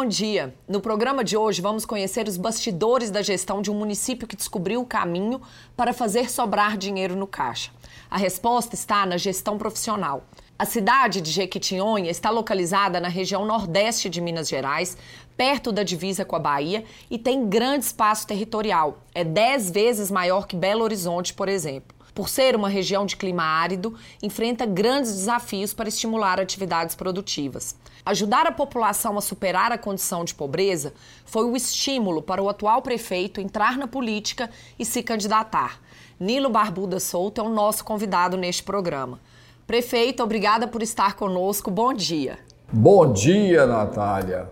Bom dia. No programa de hoje vamos conhecer os bastidores da gestão de um município que descobriu o caminho para fazer sobrar dinheiro no caixa. A resposta está na gestão profissional. A cidade de Jequitinhonha está localizada na região nordeste de Minas Gerais, perto da divisa com a Bahia e tem grande espaço territorial. É 10 vezes maior que Belo Horizonte, por exemplo. Por ser uma região de clima árido, enfrenta grandes desafios para estimular atividades produtivas. Ajudar a população a superar a condição de pobreza foi o estímulo para o atual prefeito entrar na política e se candidatar. Nilo Barbuda Souto é o nosso convidado neste programa. Prefeito, obrigada por estar conosco. Bom dia. Bom dia, Natália.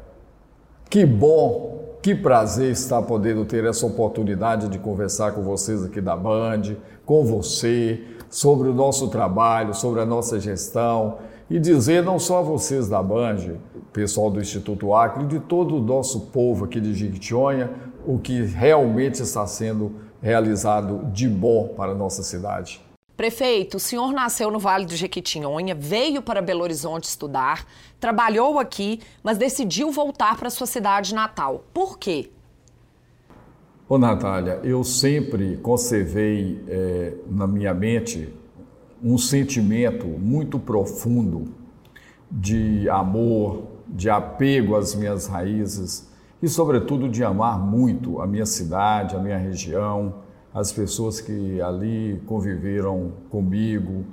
Que bom, que prazer estar podendo ter essa oportunidade de conversar com vocês aqui da Band, com você, sobre o nosso trabalho, sobre a nossa gestão e dizer não só a vocês da Band, pessoal do Instituto Acre, de todo o nosso povo aqui de Jequitinhonha, o que realmente está sendo realizado de bom para a nossa cidade. Prefeito, o senhor nasceu no Vale do Jequitinhonha, veio para Belo Horizonte estudar, trabalhou aqui, mas decidiu voltar para sua cidade natal. Por quê? Ô Natália, eu sempre conservei é, na minha mente um sentimento muito profundo de amor, de apego às minhas raízes e, sobretudo, de amar muito a minha cidade, a minha região, as pessoas que ali conviveram comigo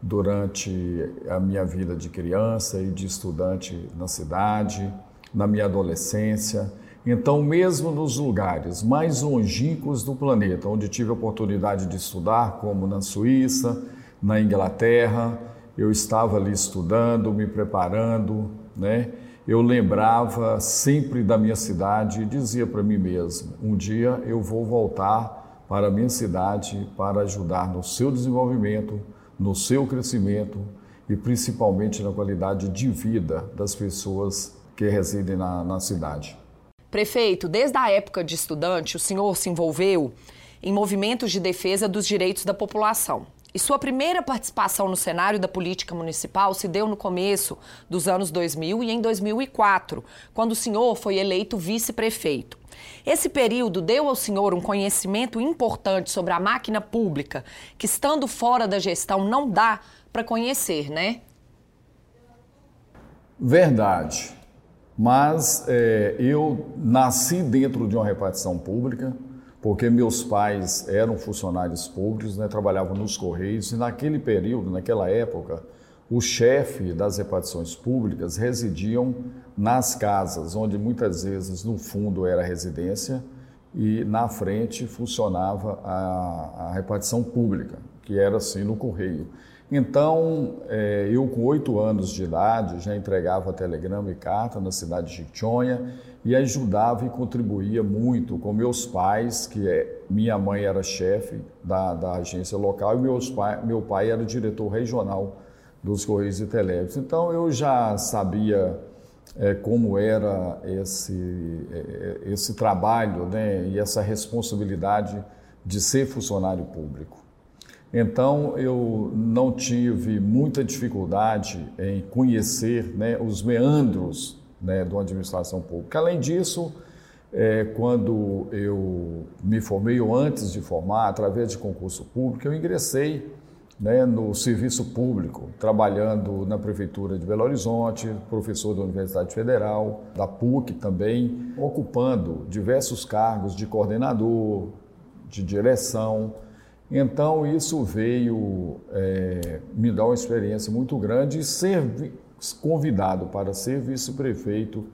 durante a minha vida de criança e de estudante na cidade, na minha adolescência. Então, mesmo nos lugares mais longínquos do planeta, onde tive a oportunidade de estudar, como na Suíça, na Inglaterra, eu estava ali estudando, me preparando, né? Eu lembrava sempre da minha cidade e dizia para mim mesmo: um dia eu vou voltar para a minha cidade para ajudar no seu desenvolvimento, no seu crescimento e principalmente na qualidade de vida das pessoas que residem na, na cidade. Prefeito, desde a época de estudante, o senhor se envolveu em movimentos de defesa dos direitos da população. E sua primeira participação no cenário da política municipal se deu no começo dos anos 2000 e em 2004, quando o senhor foi eleito vice-prefeito. Esse período deu ao senhor um conhecimento importante sobre a máquina pública, que estando fora da gestão não dá para conhecer, né? Verdade. Mas é, eu nasci dentro de uma repartição pública porque meus pais eram funcionários públicos, né, trabalhavam nos Correios, e naquele período, naquela época, o chefe das repartições públicas residiam nas casas, onde muitas vezes no fundo era residência e na frente funcionava a, a repartição pública, que era assim no Correio. Então, é, eu com oito anos de idade já entregava telegrama e carta na cidade de Chichonha e ajudava e contribuía muito com meus pais, que é, minha mãe era chefe da, da agência local e meus pai, meu pai era diretor regional dos Correios e Telégrafos. Então, eu já sabia é, como era esse, é, esse trabalho né, e essa responsabilidade de ser funcionário público. Então, eu não tive muita dificuldade em conhecer né, os meandros né, da administração pública. Além disso, é, quando eu me formei, ou antes de formar, através de concurso público, eu ingressei né, no serviço público, trabalhando na Prefeitura de Belo Horizonte, professor da Universidade Federal, da PUC também, ocupando diversos cargos de coordenador, de direção, então, isso veio é, me dar uma experiência muito grande e ser convidado para ser vice-prefeito,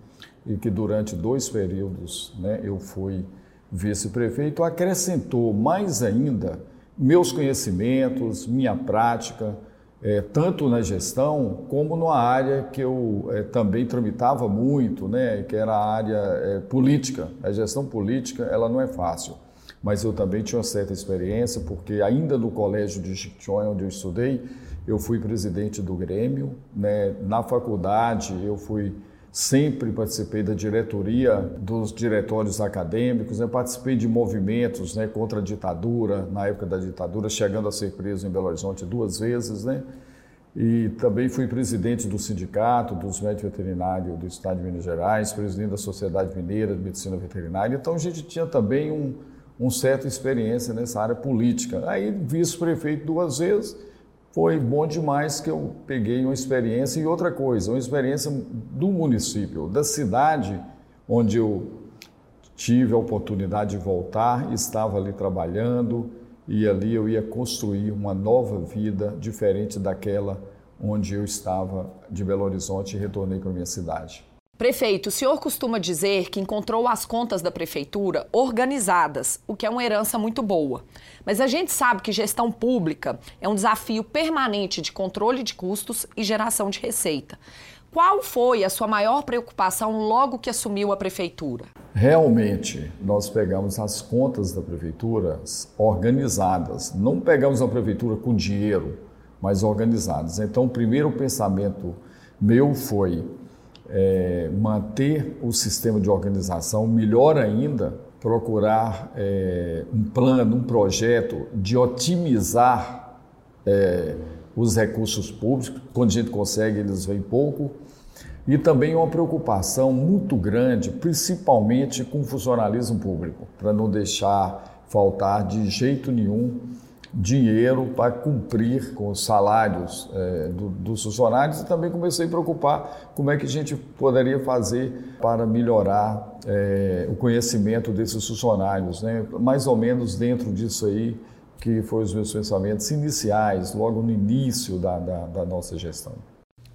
e que durante dois períodos né, eu fui vice-prefeito, acrescentou mais ainda meus conhecimentos, minha prática, é, tanto na gestão como numa área que eu é, também tramitava muito, né, que era a área é, política. A gestão política ela não é fácil mas eu também tinha uma certa experiência, porque ainda no colégio de Chichonha, onde eu estudei, eu fui presidente do Grêmio. Né? Na faculdade, eu fui sempre participei da diretoria dos diretórios acadêmicos, né? participei de movimentos né, contra a ditadura, na época da ditadura, chegando a ser preso em Belo Horizonte duas vezes. Né? e também fui presidente do sindicato dos médicos veterinários do estado de Minas Gerais, presidente da Sociedade Mineira de Medicina Veterinária. Então a gente tinha também um, um certa experiência nessa área política. Aí vice-prefeito duas vezes, foi bom demais que eu peguei uma experiência e outra coisa, uma experiência do município, da cidade onde eu tive a oportunidade de voltar, estava ali trabalhando, e ali eu ia construir uma nova vida diferente daquela onde eu estava de Belo Horizonte e retornei para minha cidade. Prefeito, o senhor costuma dizer que encontrou as contas da prefeitura organizadas, o que é uma herança muito boa. Mas a gente sabe que gestão pública é um desafio permanente de controle de custos e geração de receita. Qual foi a sua maior preocupação logo que assumiu a prefeitura? Realmente, nós pegamos as contas da prefeitura organizadas. Não pegamos a prefeitura com dinheiro, mas organizadas. Então, o primeiro pensamento meu foi é, manter o sistema de organização, melhor ainda, procurar é, um plano, um projeto de otimizar é, os recursos públicos. Quando a gente consegue, eles vêm pouco. E também uma preocupação muito grande, principalmente com o funcionalismo público, para não deixar faltar de jeito nenhum dinheiro para cumprir com os salários é, do, dos funcionários e também comecei a preocupar como é que a gente poderia fazer para melhorar é, o conhecimento desses funcionários, né? mais ou menos dentro disso aí que foi os meus pensamentos iniciais, logo no início da, da, da nossa gestão.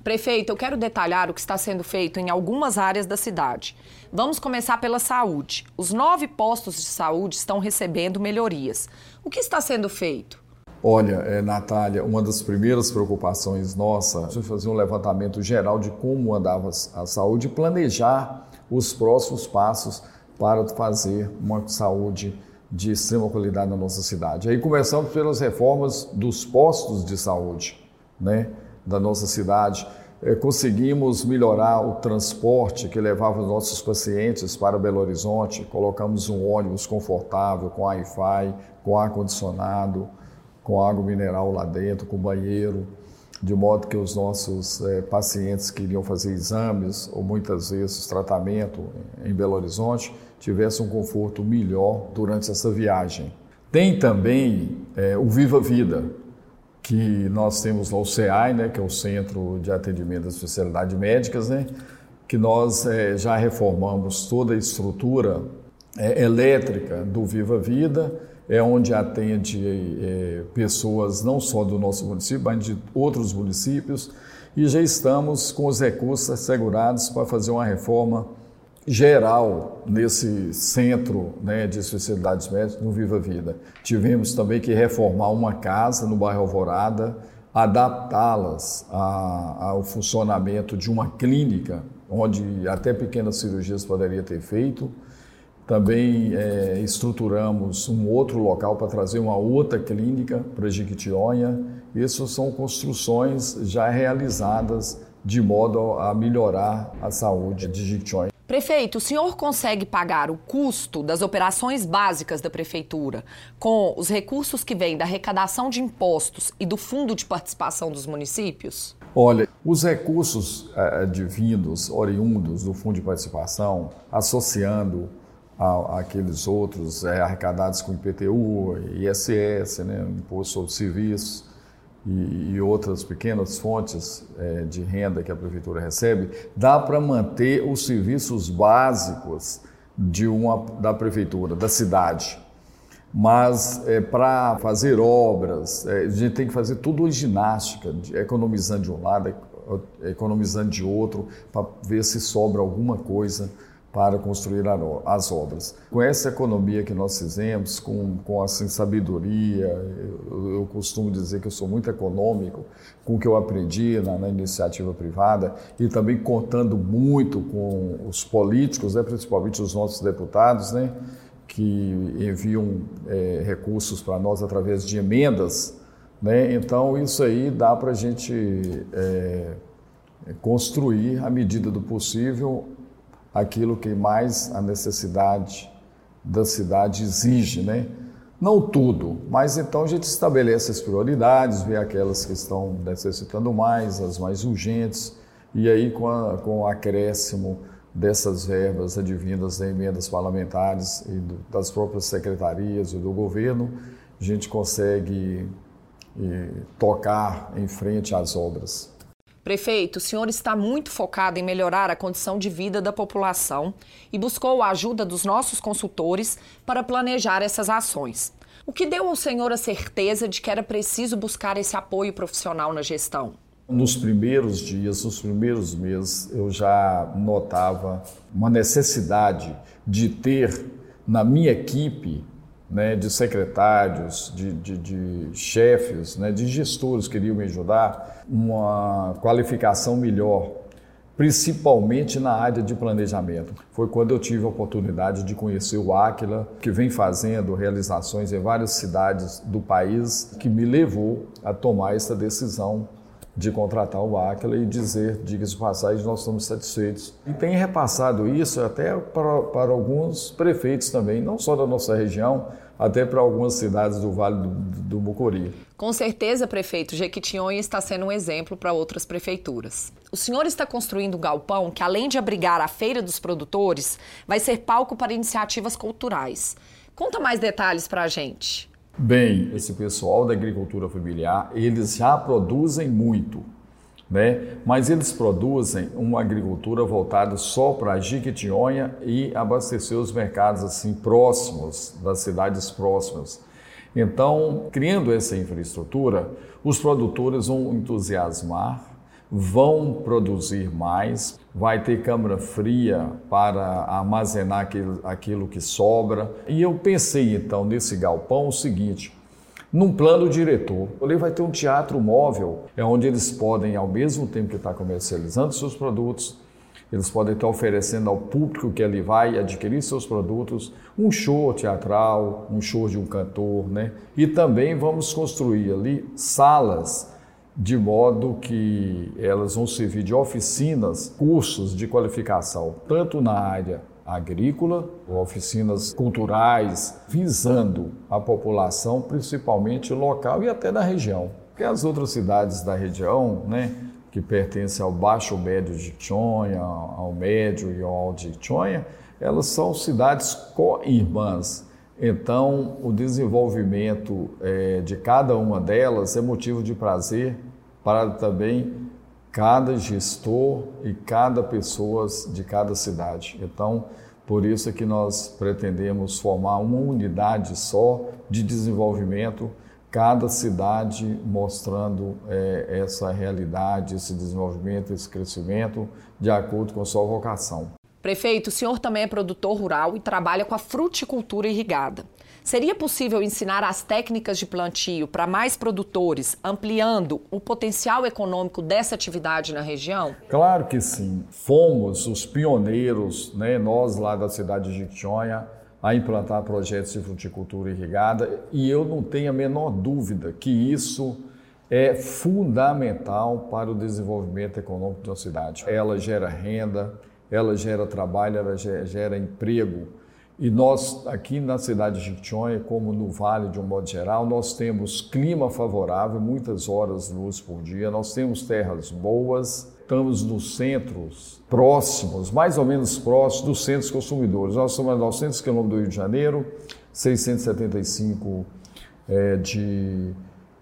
Prefeito, eu quero detalhar o que está sendo feito em algumas áreas da cidade. Vamos começar pela saúde. Os nove postos de saúde estão recebendo melhorias. O que está sendo feito? Olha, é, Natália, uma das primeiras preocupações nossa foi fazer um levantamento geral de como andava a saúde e planejar os próximos passos para fazer uma saúde de extrema qualidade na nossa cidade. Aí começamos pelas reformas dos postos de saúde, né? da nossa cidade. É, conseguimos melhorar o transporte que levava os nossos pacientes para Belo Horizonte. Colocamos um ônibus confortável, com Wi-Fi, com ar-condicionado, com água mineral lá dentro, com banheiro, de modo que os nossos é, pacientes que iriam fazer exames ou muitas vezes tratamento em Belo Horizonte tivessem um conforto melhor durante essa viagem. Tem também é, o Viva Vida, que nós temos lá o CEAI, né, que é o Centro de Atendimento das Especialidades Médicas, né, que nós é, já reformamos toda a estrutura é, elétrica do Viva Vida, é onde atende é, pessoas não só do nosso município, mas de outros municípios, e já estamos com os recursos assegurados para fazer uma reforma geral nesse centro né, de especialidades médicas no Viva Vida. Tivemos também que reformar uma casa no bairro Alvorada, adaptá-las ao funcionamento de uma clínica, onde até pequenas cirurgias poderia ter feito. Também é, estruturamos um outro local para trazer uma outra clínica para Jequitinhonha. Isso são construções já realizadas de modo a melhorar a saúde de Jequitinhonha. Prefeito, o senhor consegue pagar o custo das operações básicas da prefeitura com os recursos que vêm da arrecadação de impostos e do fundo de participação dos municípios? Olha, os recursos é, divindos, oriundos do fundo de participação, associando aqueles outros é, arrecadados com IPTU, ISS, né, Imposto sobre Serviços, e, e outras pequenas fontes é, de renda que a prefeitura recebe, dá para manter os serviços básicos de uma, da prefeitura, da cidade. Mas é, para fazer obras, é, a gente tem que fazer tudo em ginástica, economizando de um lado, economizando de outro, para ver se sobra alguma coisa para construir as obras. Com essa economia que nós fizemos, com, com assim, sabedoria, eu, eu costumo dizer que eu sou muito econômico, com o que eu aprendi na, na, iniciativa privada e também contando muito com os políticos, né, principalmente os nossos deputados, né, que enviam é, recursos para nós através de emendas. Né, então, isso aí dá para a gente é, construir, à medida do possível, aquilo que mais a necessidade da cidade exige, né? Não tudo, mas então a gente estabelece as prioridades, vê aquelas que estão necessitando mais, as mais urgentes, e aí com, a, com o acréscimo dessas verbas advindas de emendas parlamentares e do, das próprias secretarias e do governo, a gente consegue e, tocar em frente às obras. Prefeito, o senhor está muito focado em melhorar a condição de vida da população e buscou a ajuda dos nossos consultores para planejar essas ações. O que deu ao senhor a certeza de que era preciso buscar esse apoio profissional na gestão? Nos primeiros dias, nos primeiros meses, eu já notava uma necessidade de ter na minha equipe né, de secretários, de, de, de chefes, né, de gestores que queriam me ajudar, uma qualificação melhor, principalmente na área de planejamento. Foi quando eu tive a oportunidade de conhecer o Aquila, que vem fazendo realizações em várias cidades do país, que me levou a tomar essa decisão de contratar o Aquila e dizer, diga-se passagem, nós estamos satisfeitos. E tem repassado isso até para, para alguns prefeitos também, não só da nossa região, até para algumas cidades do Vale do, do Mucuri. Com certeza, prefeito, Jequitinhonha está sendo um exemplo para outras prefeituras. O senhor está construindo um galpão que, além de abrigar a Feira dos Produtores, vai ser palco para iniciativas culturais. Conta mais detalhes para a gente. Bem, esse pessoal da agricultura familiar, eles já produzem muito né? mas eles produzem uma agricultura voltada só para a Jiquitinhonha e abastecer os mercados assim próximos, das cidades próximas. Então, criando essa infraestrutura, os produtores vão entusiasmar, vão produzir mais, vai ter câmara fria para armazenar aquilo, que sobra. E eu pensei então nesse galpão o seguinte: num plano diretor. Ali vai ter um teatro móvel, é onde eles podem, ao mesmo tempo que está comercializando seus produtos, eles podem estar oferecendo ao público que ali vai adquirir seus produtos um show teatral, um show de um cantor, né? E também vamos construir ali salas de modo que elas vão servir de oficinas, cursos de qualificação, tanto na área agrícola, oficinas culturais, visando a população, principalmente local e até da região. Porque as outras cidades da região, né, que pertencem ao baixo médio de Tionha, ao médio e ao alto de Tionha, elas são cidades co-irmãs. Então, o desenvolvimento é, de cada uma delas é motivo de prazer para também cada gestor e cada pessoa de cada cidade. Então, por isso é que nós pretendemos formar uma unidade só de desenvolvimento, cada cidade mostrando é, essa realidade, esse desenvolvimento, esse crescimento, de acordo com a sua vocação. Prefeito, o senhor também é produtor rural e trabalha com a fruticultura irrigada. Seria possível ensinar as técnicas de plantio para mais produtores, ampliando o potencial econômico dessa atividade na região? Claro que sim. Fomos os pioneiros, né, nós lá da cidade de Jequitinhonha, a implantar projetos de fruticultura irrigada e eu não tenho a menor dúvida que isso é fundamental para o desenvolvimento econômico de uma cidade. Ela gera renda, ela gera trabalho, ela gera emprego. E nós, aqui na cidade de Jequitinhonha, como no Vale de um modo geral, nós temos clima favorável, muitas horas de luz por dia, nós temos terras boas, estamos nos centros próximos, mais ou menos próximos dos centros consumidores. Nós somos a 900 quilômetros do Rio de Janeiro, 675 é, de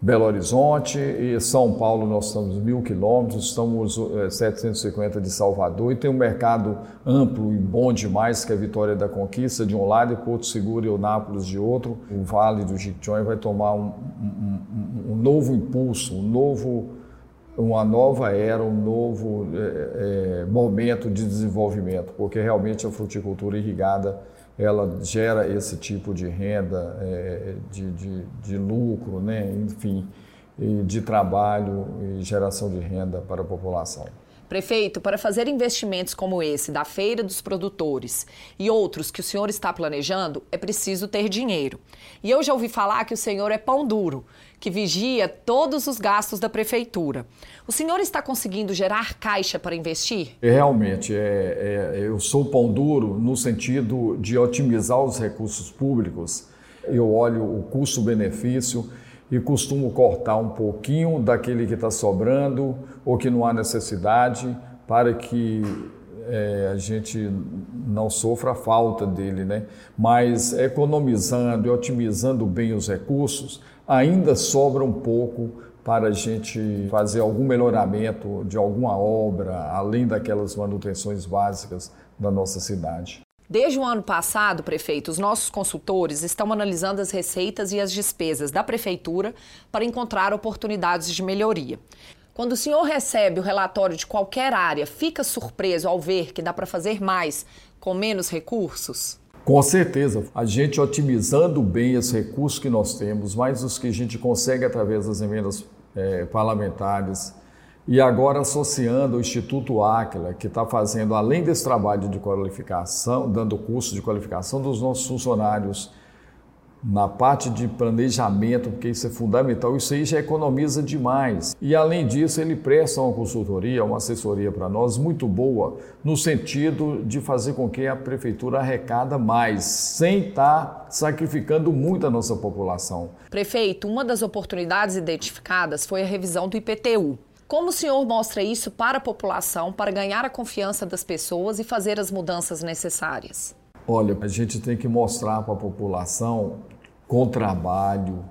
Belo Horizonte e São Paulo nós estamos mil quilômetros, estamos é, 750 de Salvador e tem um mercado amplo e bom demais que é a Vitória da Conquista de um lado e Porto Seguro e o Nápoles de outro. O Vale do Jequitinhonha vai tomar um, um, um, um, novo impulso, um novo, uma nova era, um novo é, é, momento de desenvolvimento, porque realmente a fruticultura irrigada ela gera esse tipo de renda, é, de, de, de, lucro, né? enfim, de trabalho e geração de renda para a população. Prefeito, para fazer investimentos como esse da Feira dos Produtores e outros que o senhor está planejando, é preciso ter dinheiro. E eu já ouvi falar que o senhor é pão duro, que vigia todos os gastos da prefeitura. O senhor está conseguindo gerar caixa para investir? É, realmente, é, é, eu sou pão duro no sentido de otimizar os recursos públicos eu olho o custo-benefício e costumo cortar um pouquinho daquele que está sobrando ou que não há necessidade para que é, a gente não sofra falta dele, né? Mas economizando e otimizando bem os recursos, ainda sobra um pouco para a gente fazer algum melhoramento de alguma obra, além daquelas manutenções básicas da nossa cidade. Desde o ano passado, prefeito, os nossos consultores estão analisando as receitas e as despesas da prefeitura para encontrar oportunidades de melhoria. Quando o senhor recebe o relatório de qualquer área, fica surpreso ao ver que dá para fazer mais com menos recursos? Com certeza, a gente otimizando bem os recursos que nós temos, mais os que a gente consegue através das emendas é, parlamentares, e agora associando o Instituto Áquila, que está fazendo, além desse trabalho de qualificação, dando curso de qualificação dos nossos funcionários na parte de planejamento, porque isso é fundamental, isso aí já economiza demais. E além disso, ele presta uma consultoria, uma assessoria para nós muito boa, no sentido de fazer com que a prefeitura arrecada mais, sem estar tá sacrificando muito a nossa população. Prefeito, uma das oportunidades identificadas foi a revisão do IPTU. Como o senhor mostra isso para a população, para ganhar a confiança das pessoas e fazer as mudanças necessárias? Olha, a gente tem que mostrar para a população com trabalho,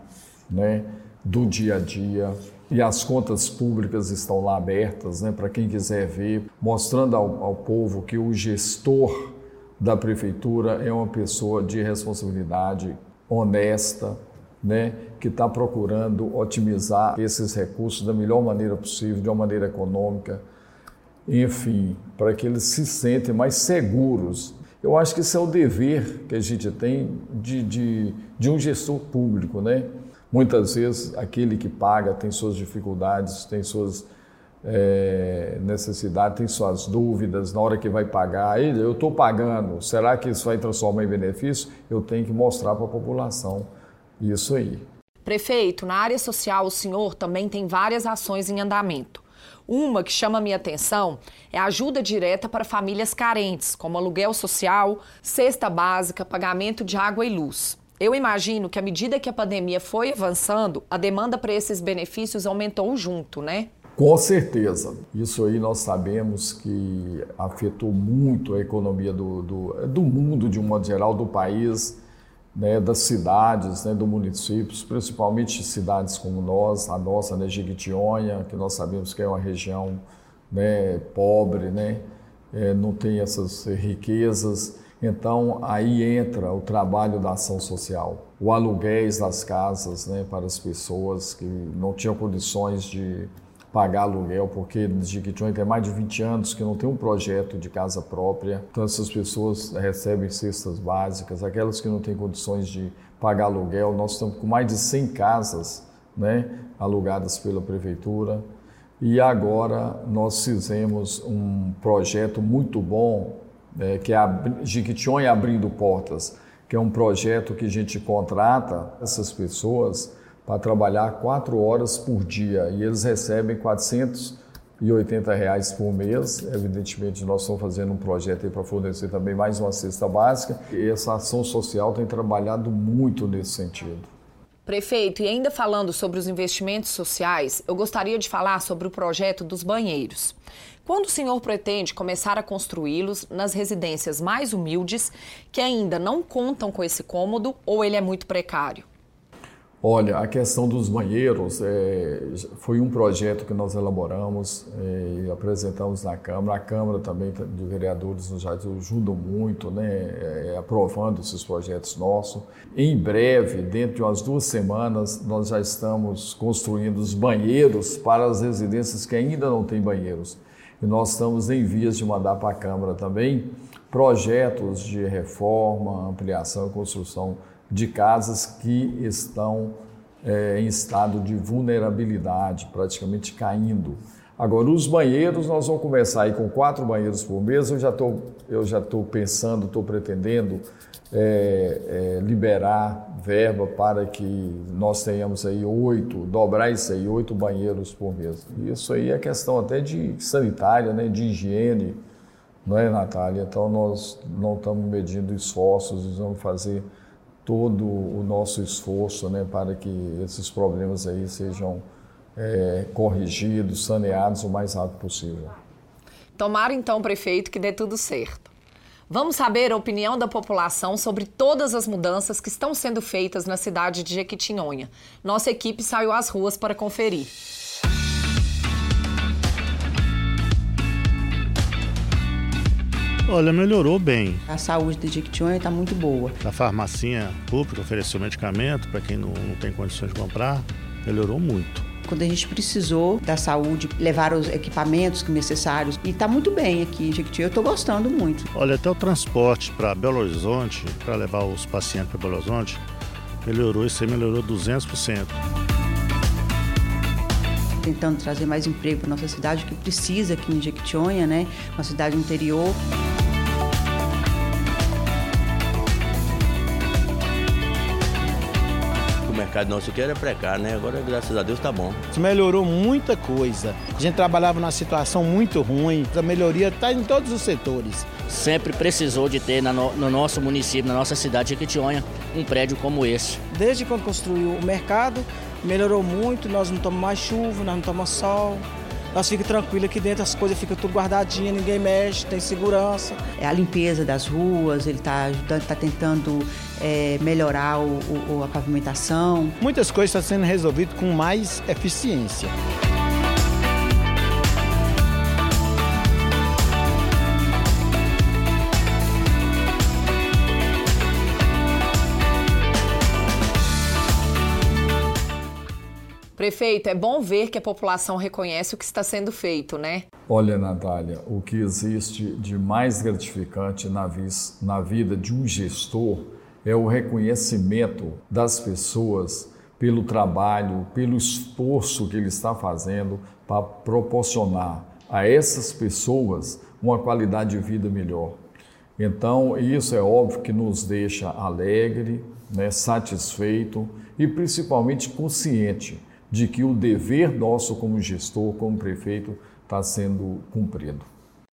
né, do dia a dia. E as contas públicas estão lá abertas, né, para quem quiser ver, mostrando ao, ao povo que o gestor da prefeitura é uma pessoa de responsabilidade, honesta, né, que está procurando otimizar esses recursos da melhor maneira possível, de uma maneira econômica, enfim, para que eles se sentem mais seguros. Eu acho que esse é o dever que a gente tem de, de, de um gestor público, né? Muitas vezes aquele que paga tem suas dificuldades, tem suas é, necessidades, tem suas dúvidas na hora que vai pagar. Eu estou pagando, será que isso vai transformar em benefício? Eu tenho que mostrar para a população isso aí. Prefeito, na área social o senhor também tem várias ações em andamento. Uma que chama minha atenção é a ajuda direta para famílias carentes, como aluguel social, cesta básica, pagamento de água e luz. Eu imagino que à medida que a pandemia foi avançando, a demanda para esses benefícios aumentou junto, né? Com certeza. Isso aí nós sabemos que afetou muito a economia do, do, do mundo, de um modo geral, do país né, das cidades, né, do municípios, principalmente cidades como nós, a nossa, né, Jequitinhonha, que nós sabemos que é uma região né, pobre, né, é, não tem essas riquezas. Então, aí entra o trabalho da ação social, o aluguéis das casas né, para as pessoas que não tinham condições de pagar aluguel, porque Jequitinhonha tem mais de 20 anos que não tem um projeto de casa própria. Então essas pessoas recebem cestas básicas, aquelas que não têm condições de pagar aluguel. Nós estamos com mais de 100 casas né, alugadas pela prefeitura. E agora nós fizemos um projeto muito bom, é, que é a Jequitinhonha Abrindo Portas, que é um projeto que a gente contrata essas pessoas para trabalhar quatro horas por dia e eles recebem 480 reais por mês. Evidentemente, nós estamos fazendo um projeto para fornecer também mais uma cesta básica e essa ação social tem trabalhado muito nesse sentido. Prefeito, e ainda falando sobre os investimentos sociais, eu gostaria de falar sobre o projeto dos banheiros. Quando o senhor pretende começar a construí-los nas residências mais humildes, que ainda não contam com esse cômodo ou ele é muito precário? Olha, a questão dos banheiros é, foi um projeto que nós elaboramos é, e apresentamos na Câmara. A Câmara também de Vereadores nos ajuda muito, né, é, aprovando esses projetos nossos. Em breve, dentro de umas duas semanas, nós já estamos construindo os banheiros para as residências que ainda não têm banheiros. E nós estamos em vias de mandar para a Câmara também projetos de reforma, ampliação e construção de casas que estão é, em estado de vulnerabilidade, praticamente caindo. Agora, os banheiros, nós vamos começar aí com quatro banheiros por mês. Eu já estou eu já estou pensando, estou pretendendo é, é, liberar verba para que nós tenhamos aí oito, dobrar isso aí, oito banheiros por mês. Isso aí é questão até de sanitária, né, de higiene, não é, Natália? Então, nós não estamos medindo esforços, vamos fazer todo o nosso esforço né, para que esses problemas aí sejam é, corrigidos, saneados o mais rápido possível. Tomara então, prefeito, que dê tudo certo. Vamos saber a opinião da população sobre todas as mudanças que estão sendo feitas na cidade de Jequitinhonha. Nossa equipe saiu às ruas para conferir. Olha, melhorou bem. A saúde de Jequitinhonha está muito boa. A farmacinha pública ofereceu medicamento para quem não, não tem condições de comprar. Melhorou muito quando a gente precisou da saúde, levar os equipamentos necessários. E está muito bem aqui em Jequitinhonha, eu estou gostando muito. Olha, até o transporte para Belo Horizonte, para levar os pacientes para Belo Horizonte, melhorou, isso aí melhorou 200%. Tentando trazer mais emprego para nossa cidade, que precisa aqui em Jequitinhonha, né? Uma cidade interior. Mercado nosso aqui era precário, né? Agora, graças a Deus, tá bom. Melhorou muita coisa. A gente trabalhava numa situação muito ruim. A melhoria está em todos os setores. Sempre precisou de ter no, no nosso município, na nossa cidade de Jequitinhonha, um prédio como esse. Desde quando construiu o mercado, melhorou muito. Nós não tomamos mais chuva, nós não tomamos sol nós ficamos tranquilos aqui dentro, as coisas ficam tudo guardadinhas, ninguém mexe, tem segurança. É a limpeza das ruas, ele está ajudando, está tentando é, melhorar o, o, a pavimentação. Muitas coisas estão sendo resolvidas com mais eficiência. Prefeito, é bom ver que a população reconhece o que está sendo feito, né? Olha, Natália, o que existe de mais gratificante na, vis, na vida de um gestor é o reconhecimento das pessoas pelo trabalho, pelo esforço que ele está fazendo para proporcionar a essas pessoas uma qualidade de vida melhor. Então, isso é óbvio que nos deixa alegre, né, satisfeito e principalmente consciente de que o dever nosso como gestor, como prefeito, está sendo cumprido.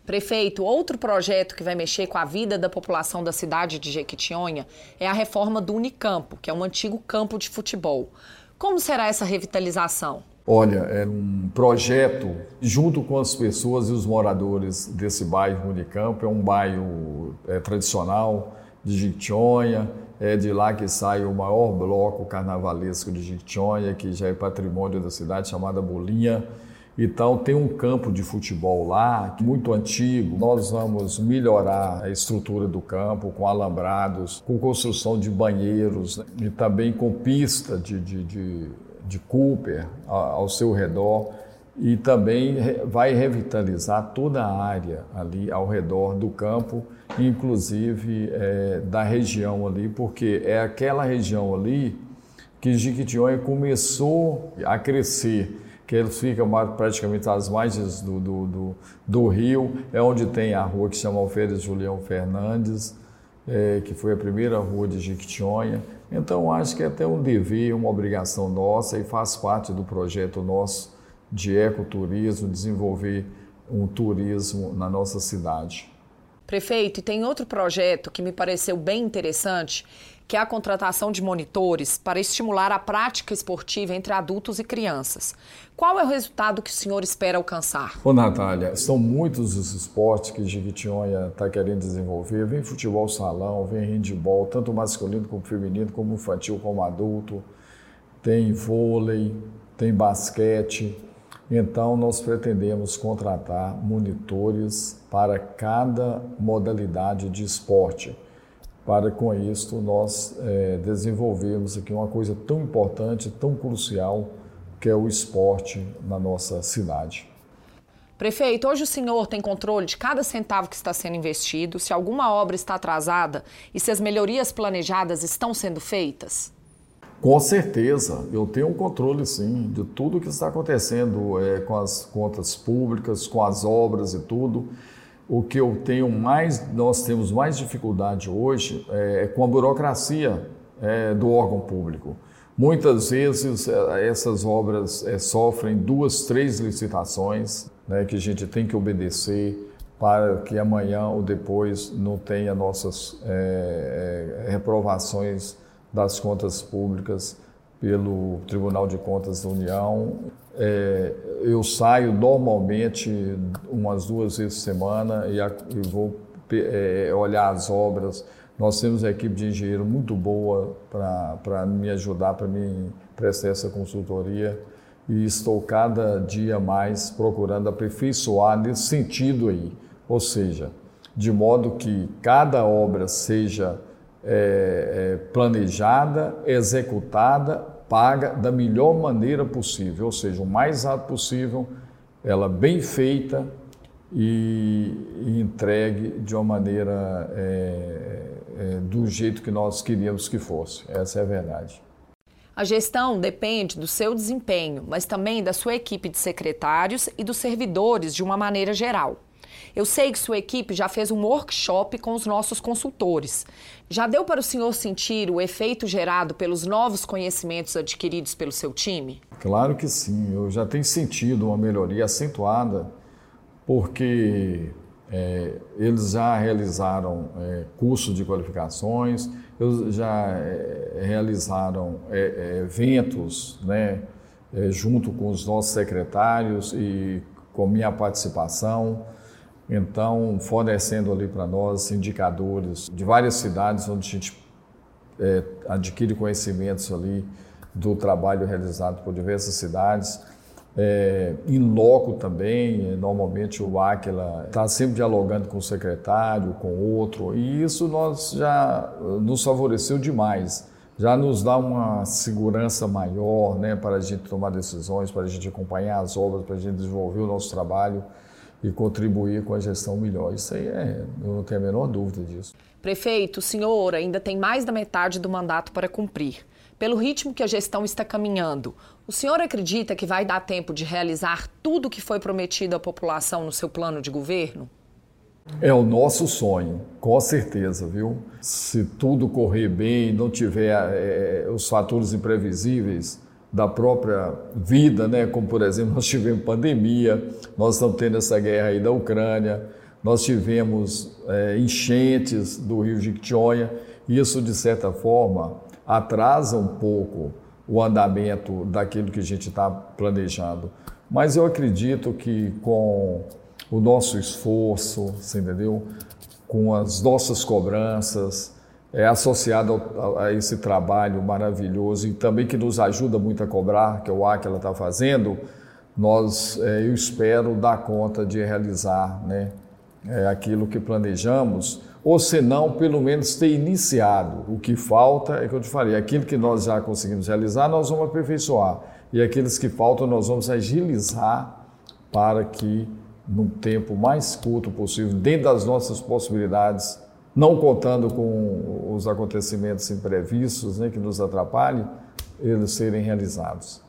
Prefeito, outro projeto que vai mexer com a vida da população da cidade de Jequitinhonha é a reforma do Unicampo, que é um antigo campo de futebol. Como será essa revitalização? Olha, é um projeto junto com as pessoas e os moradores desse bairro Unicampo. É um bairro é, tradicional de Jequitinhonha, é de lá que sai o maior bloco carnavalesco de Jequitinhonha, que já é patrimônio da cidade, chamada Bolinha. Então tem um campo de futebol lá, muito antigo. Nós vamos melhorar a estrutura do campo com alambrados, com construção de banheiros né? e também com pista de, de, de, de Cooper ao seu redor e também vai revitalizar toda a área ali ao redor do campo, inclusive é, da região ali, porque é aquela região ali que Jiquitinhonha começou a crescer, que ele fica praticamente às margens do, do, do, do, rio, é onde tem a rua que chama Alferes Julião Fernandes, é, que foi a primeira rua de Jiquitinhonha. Então, acho que é até um dever, uma obrigação nossa e faz parte do projeto nosso de ecoturismo, desenvolver um turismo na nossa cidade. Prefeito, e tem outro projeto que me pareceu bem interessante, que é a contratação de monitores para estimular a prática esportiva entre adultos e crianças. Qual é o resultado que o senhor espera alcançar? Ô, Natália, são muitos os esportes que Jequitinhonha está querendo desenvolver. Vem futebol salão, vem handball, tanto masculino como feminino, como infantil como adulto. Tem vôlei, tem basquete, então, nós pretendemos contratar monitores para cada modalidade de esporte. Para com isso, nós é, desenvolvemos aqui uma coisa tão importante, tão crucial, que é o esporte na nossa cidade. Prefeito, hoje o senhor tem controle de cada centavo que está sendo investido, se alguma obra está atrasada e se as melhorias planejadas estão sendo feitas? Com certeza, eu tenho um controle sim de tudo que está acontecendo é, com as contas públicas, com as obras e tudo. O que eu tenho mais, nós temos mais dificuldade hoje é, é com a burocracia é, do órgão público. Muitas vezes é, essas obras é, sofrem duas, três licitações né, que a gente tem que obedecer para que amanhã ou depois não tenha nossas é, reprovações das Contas Públicas pelo Tribunal de Contas da União. É, eu saio normalmente umas duas vezes por semana e, a, e vou é, olhar as obras. Nós temos uma equipe de engenheiro muito boa para me ajudar, para me prestar essa consultoria e estou cada dia mais procurando aperfeiçoar nesse sentido aí, ou seja, de modo que cada obra seja é, é, planejada, executada, paga da melhor maneira possível, ou seja, o mais rápido possível, ela bem feita e, entregue de uma maneira é, é, do jeito que nós queríamos que fosse. Essa é a verdade. A gestão depende do seu desempenho, mas também da sua equipe de secretários e dos servidores de uma maneira geral. Eu sei que sua equipe já fez um workshop com os nossos consultores. Já deu para o senhor sentir o efeito gerado pelos novos conhecimentos adquiridos pelo seu time? Claro que sim, eu já tenho sentido uma melhoria acentuada, porque é, eles já realizaram é, cursos de qualificações, eles já é, realizaram é, é, eventos né, é, junto com os nossos secretários e com minha participação. Então, fornecendo ali para nós indicadores de várias cidades onde a gente adquire conhecimentos ali do trabalho realizado por diversas cidades é, em loco também, normalmente o Aquila está sempre dialogando com o secretário, com outro, e isso nós já nos favoreceu demais. Já nos dá uma segurança maior né, para a gente tomar decisões, para a gente acompanhar as obras, para a gente desenvolver o nosso trabalho e contribuir com a gestão melhor. Isso aí é, eu não tenho a menor dúvida disso. Prefeito, o senhor ainda tem mais da metade do mandato para cumprir. Pelo ritmo que a gestão está caminhando, o senhor acredita que vai dar tempo de realizar tudo o que foi prometido à população no seu plano de governo? É o nosso sonho, com certeza, viu? Se tudo correr bem, não tiver é, os fatores imprevisíveis da própria vida, né? Como por exemplo, nós tivemos pandemia, nós estamos tendo essa guerra aí da Ucrânia, nós tivemos é, enchentes do Rio Jequitinhonha, isso de certa forma atrasa um pouco o andamento daquilo que a gente está planejando. Mas eu acredito que com o nosso esforço, você entendeu? Com as nossas cobranças, é associado a, a, esse trabalho maravilhoso e também que nos ajuda muito a cobrar, que é o Aquila está fazendo, nós, é, eu espero dar conta de realizar né, é, aquilo que planejamos ou se não, pelo menos ter iniciado. O que falta é que eu te falei, aquilo que nós já conseguimos realizar, nós vamos aperfeiçoar. E aqueles que faltam, nós vamos agilizar para que, num tempo mais curto possível, dentro das nossas possibilidades, não contando com os acontecimentos imprevistos né, que nos atrapalhem, eles serem realizados.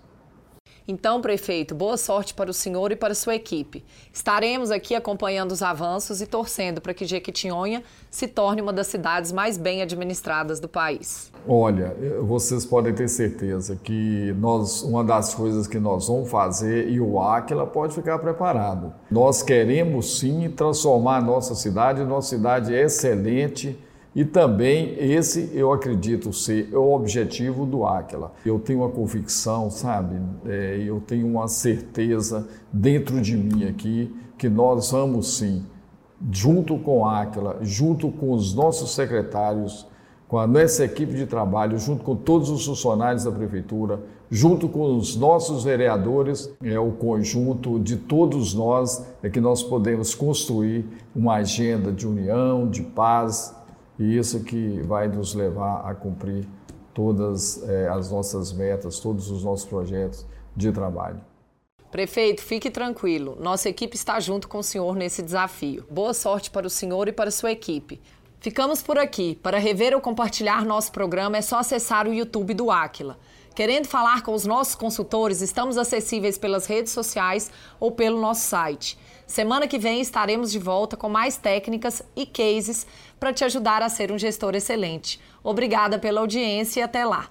Então, prefeito, boa sorte para o senhor e para a sua equipe. Estaremos aqui acompanhando os avanços e torcendo para que Jequitinhonha se torne uma das cidades mais bem administradas do país. Olha, vocês podem ter certeza que nós, uma das coisas que nós vamos fazer e o Aquila pode ficar preparado. Nós queremos sim transformar a nossa cidade, nossa cidade é excelente e também esse eu acredito ser o objetivo do Aquila. Eu tenho uma convicção, sabe? É, eu tenho uma certeza dentro de mim aqui que nós vamos sim, junto com a Aquila, junto com os nossos secretários, com a nossa equipe de trabalho, junto com todos os funcionários da prefeitura, junto com os nossos vereadores, é o conjunto de todos nós é que nós podemos construir uma agenda de união, de paz, e isso que vai nos levar a cumprir todas é, as nossas metas, todos os nossos projetos de trabalho. Prefeito, fique tranquilo. Nossa equipe está junto com o senhor nesse desafio. Boa sorte para o senhor e para a sua equipe. Ficamos por aqui. Para rever ou compartilhar nosso programa é só acessar o YouTube do Aquila. Querendo falar com os nossos consultores, estamos acessíveis pelas redes sociais ou pelo nosso site. Semana que vem estaremos de volta com mais técnicas e cases para te ajudar a ser um gestor excelente. Obrigada pela audiência e até lá.